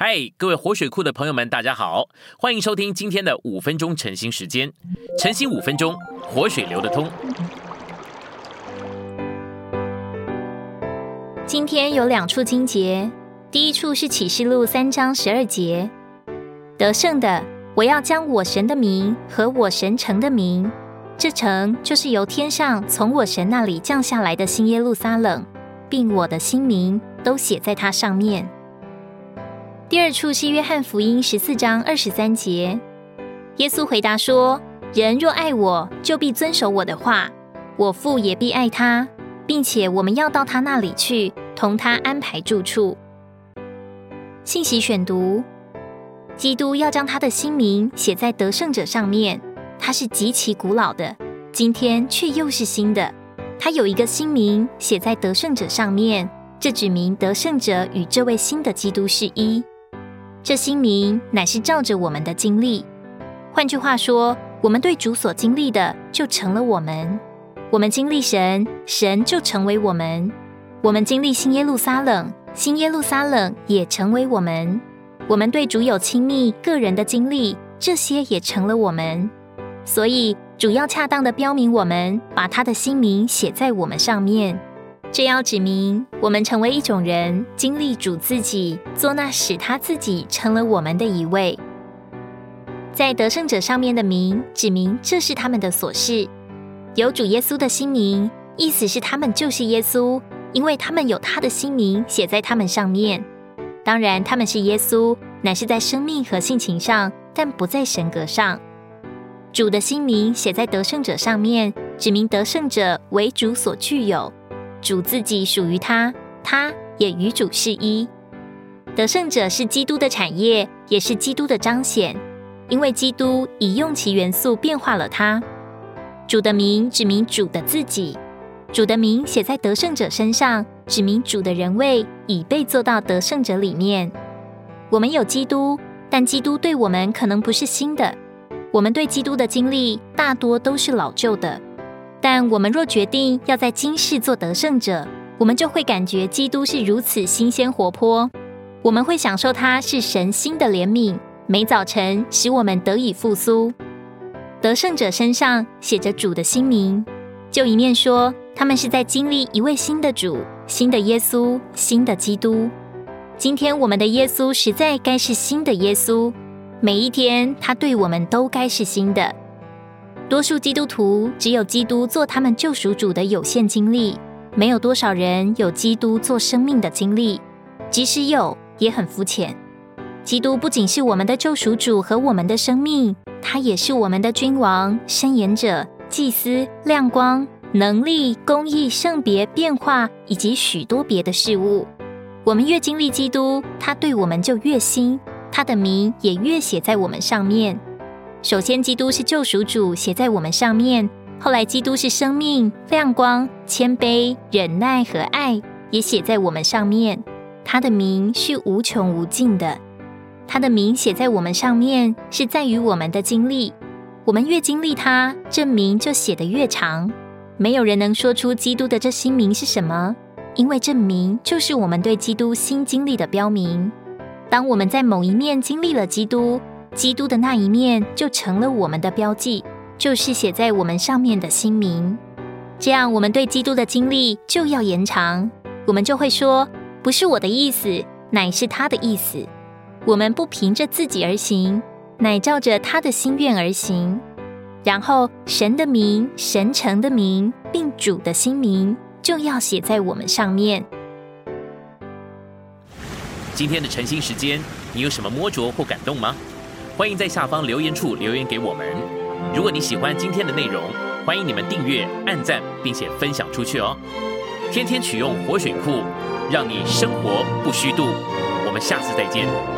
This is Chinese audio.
嗨，各位活水库的朋友们，大家好，欢迎收听今天的五分钟晨兴时间。晨兴五分钟，活水流得通。今天有两处经节，第一处是启示录三章十二节，得胜的，我要将我神的名和我神城的名，这城就是由天上从我神那里降下来的新耶路撒冷，并我的新名都写在它上面。第二处是约翰福音十四章二十三节，耶稣回答说：“人若爱我，就必遵守我的话；我父也必爱他，并且我们要到他那里去，同他安排住处。”信息选读：基督要将他的新名写在得胜者上面，他是极其古老的，今天却又是新的。他有一个新名写在得胜者上面，这指明得胜者与这位新的基督是一。这新名乃是照着我们的经历，换句话说，我们对主所经历的，就成了我们；我们经历神，神就成为我们；我们经历新耶路撒冷，新耶路撒冷也成为我们；我们对主有亲密个人的经历，这些也成了我们。所以，主要恰当的标明我们，把他的新名写在我们上面。这要指明我们成为一种人，经历主自己做那使他自己成了我们的一位，在得胜者上面的名，指明这是他们的所事。有主耶稣的新名，意思是他们就是耶稣，因为他们有他的新名写在他们上面。当然，他们是耶稣，乃是在生命和性情上，但不在神格上。主的新名写在得胜者上面，指明得胜者为主所具有。主自己属于他，他也与主是一。得胜者是基督的产业，也是基督的彰显，因为基督已用其元素变化了他。主的名指明主的自己，主的名写在得胜者身上，指明主的人位已被做到得胜者里面。我们有基督，但基督对我们可能不是新的，我们对基督的经历大多都是老旧的。但我们若决定要在今世做得胜者，我们就会感觉基督是如此新鲜活泼。我们会享受他是神新的怜悯，每早晨使我们得以复苏。得胜者身上写着主的新名，就一面说他们是在经历一位新的主、新的耶稣、新的基督。今天我们的耶稣实在该是新的耶稣，每一天他对我们都该是新的。多数基督徒只有基督做他们救赎主的有限经历，没有多少人有基督做生命的经历，即使有，也很肤浅。基督不仅是我们的救赎主和我们的生命，他也是我们的君王、伸言者、祭司、亮光、能力、公义、圣别、变化，以及许多别的事物。我们越经历基督，他对我们就越新，他的名也越写在我们上面。首先，基督是救赎主，写在我们上面；后来，基督是生命、亮光、谦卑、忍耐和爱，也写在我们上面。他的名是无穷无尽的，他的名写在我们上面，是在于我们的经历。我们越经历他，这名就写得越长。没有人能说出基督的这新名是什么，因为这名就是我们对基督新经历的标明。当我们在某一面经历了基督。基督的那一面就成了我们的标记，就是写在我们上面的新名。这样，我们对基督的经历就要延长。我们就会说：“不是我的意思，乃是他的意思。”我们不凭着自己而行，乃照着他的心愿而行。然后，神的名、神成的名，并主的新名，就要写在我们上面。今天的晨兴时间，你有什么摸着或感动吗？欢迎在下方留言处留言给我们。如果你喜欢今天的内容，欢迎你们订阅、按赞，并且分享出去哦。天天取用活水库，让你生活不虚度。我们下次再见。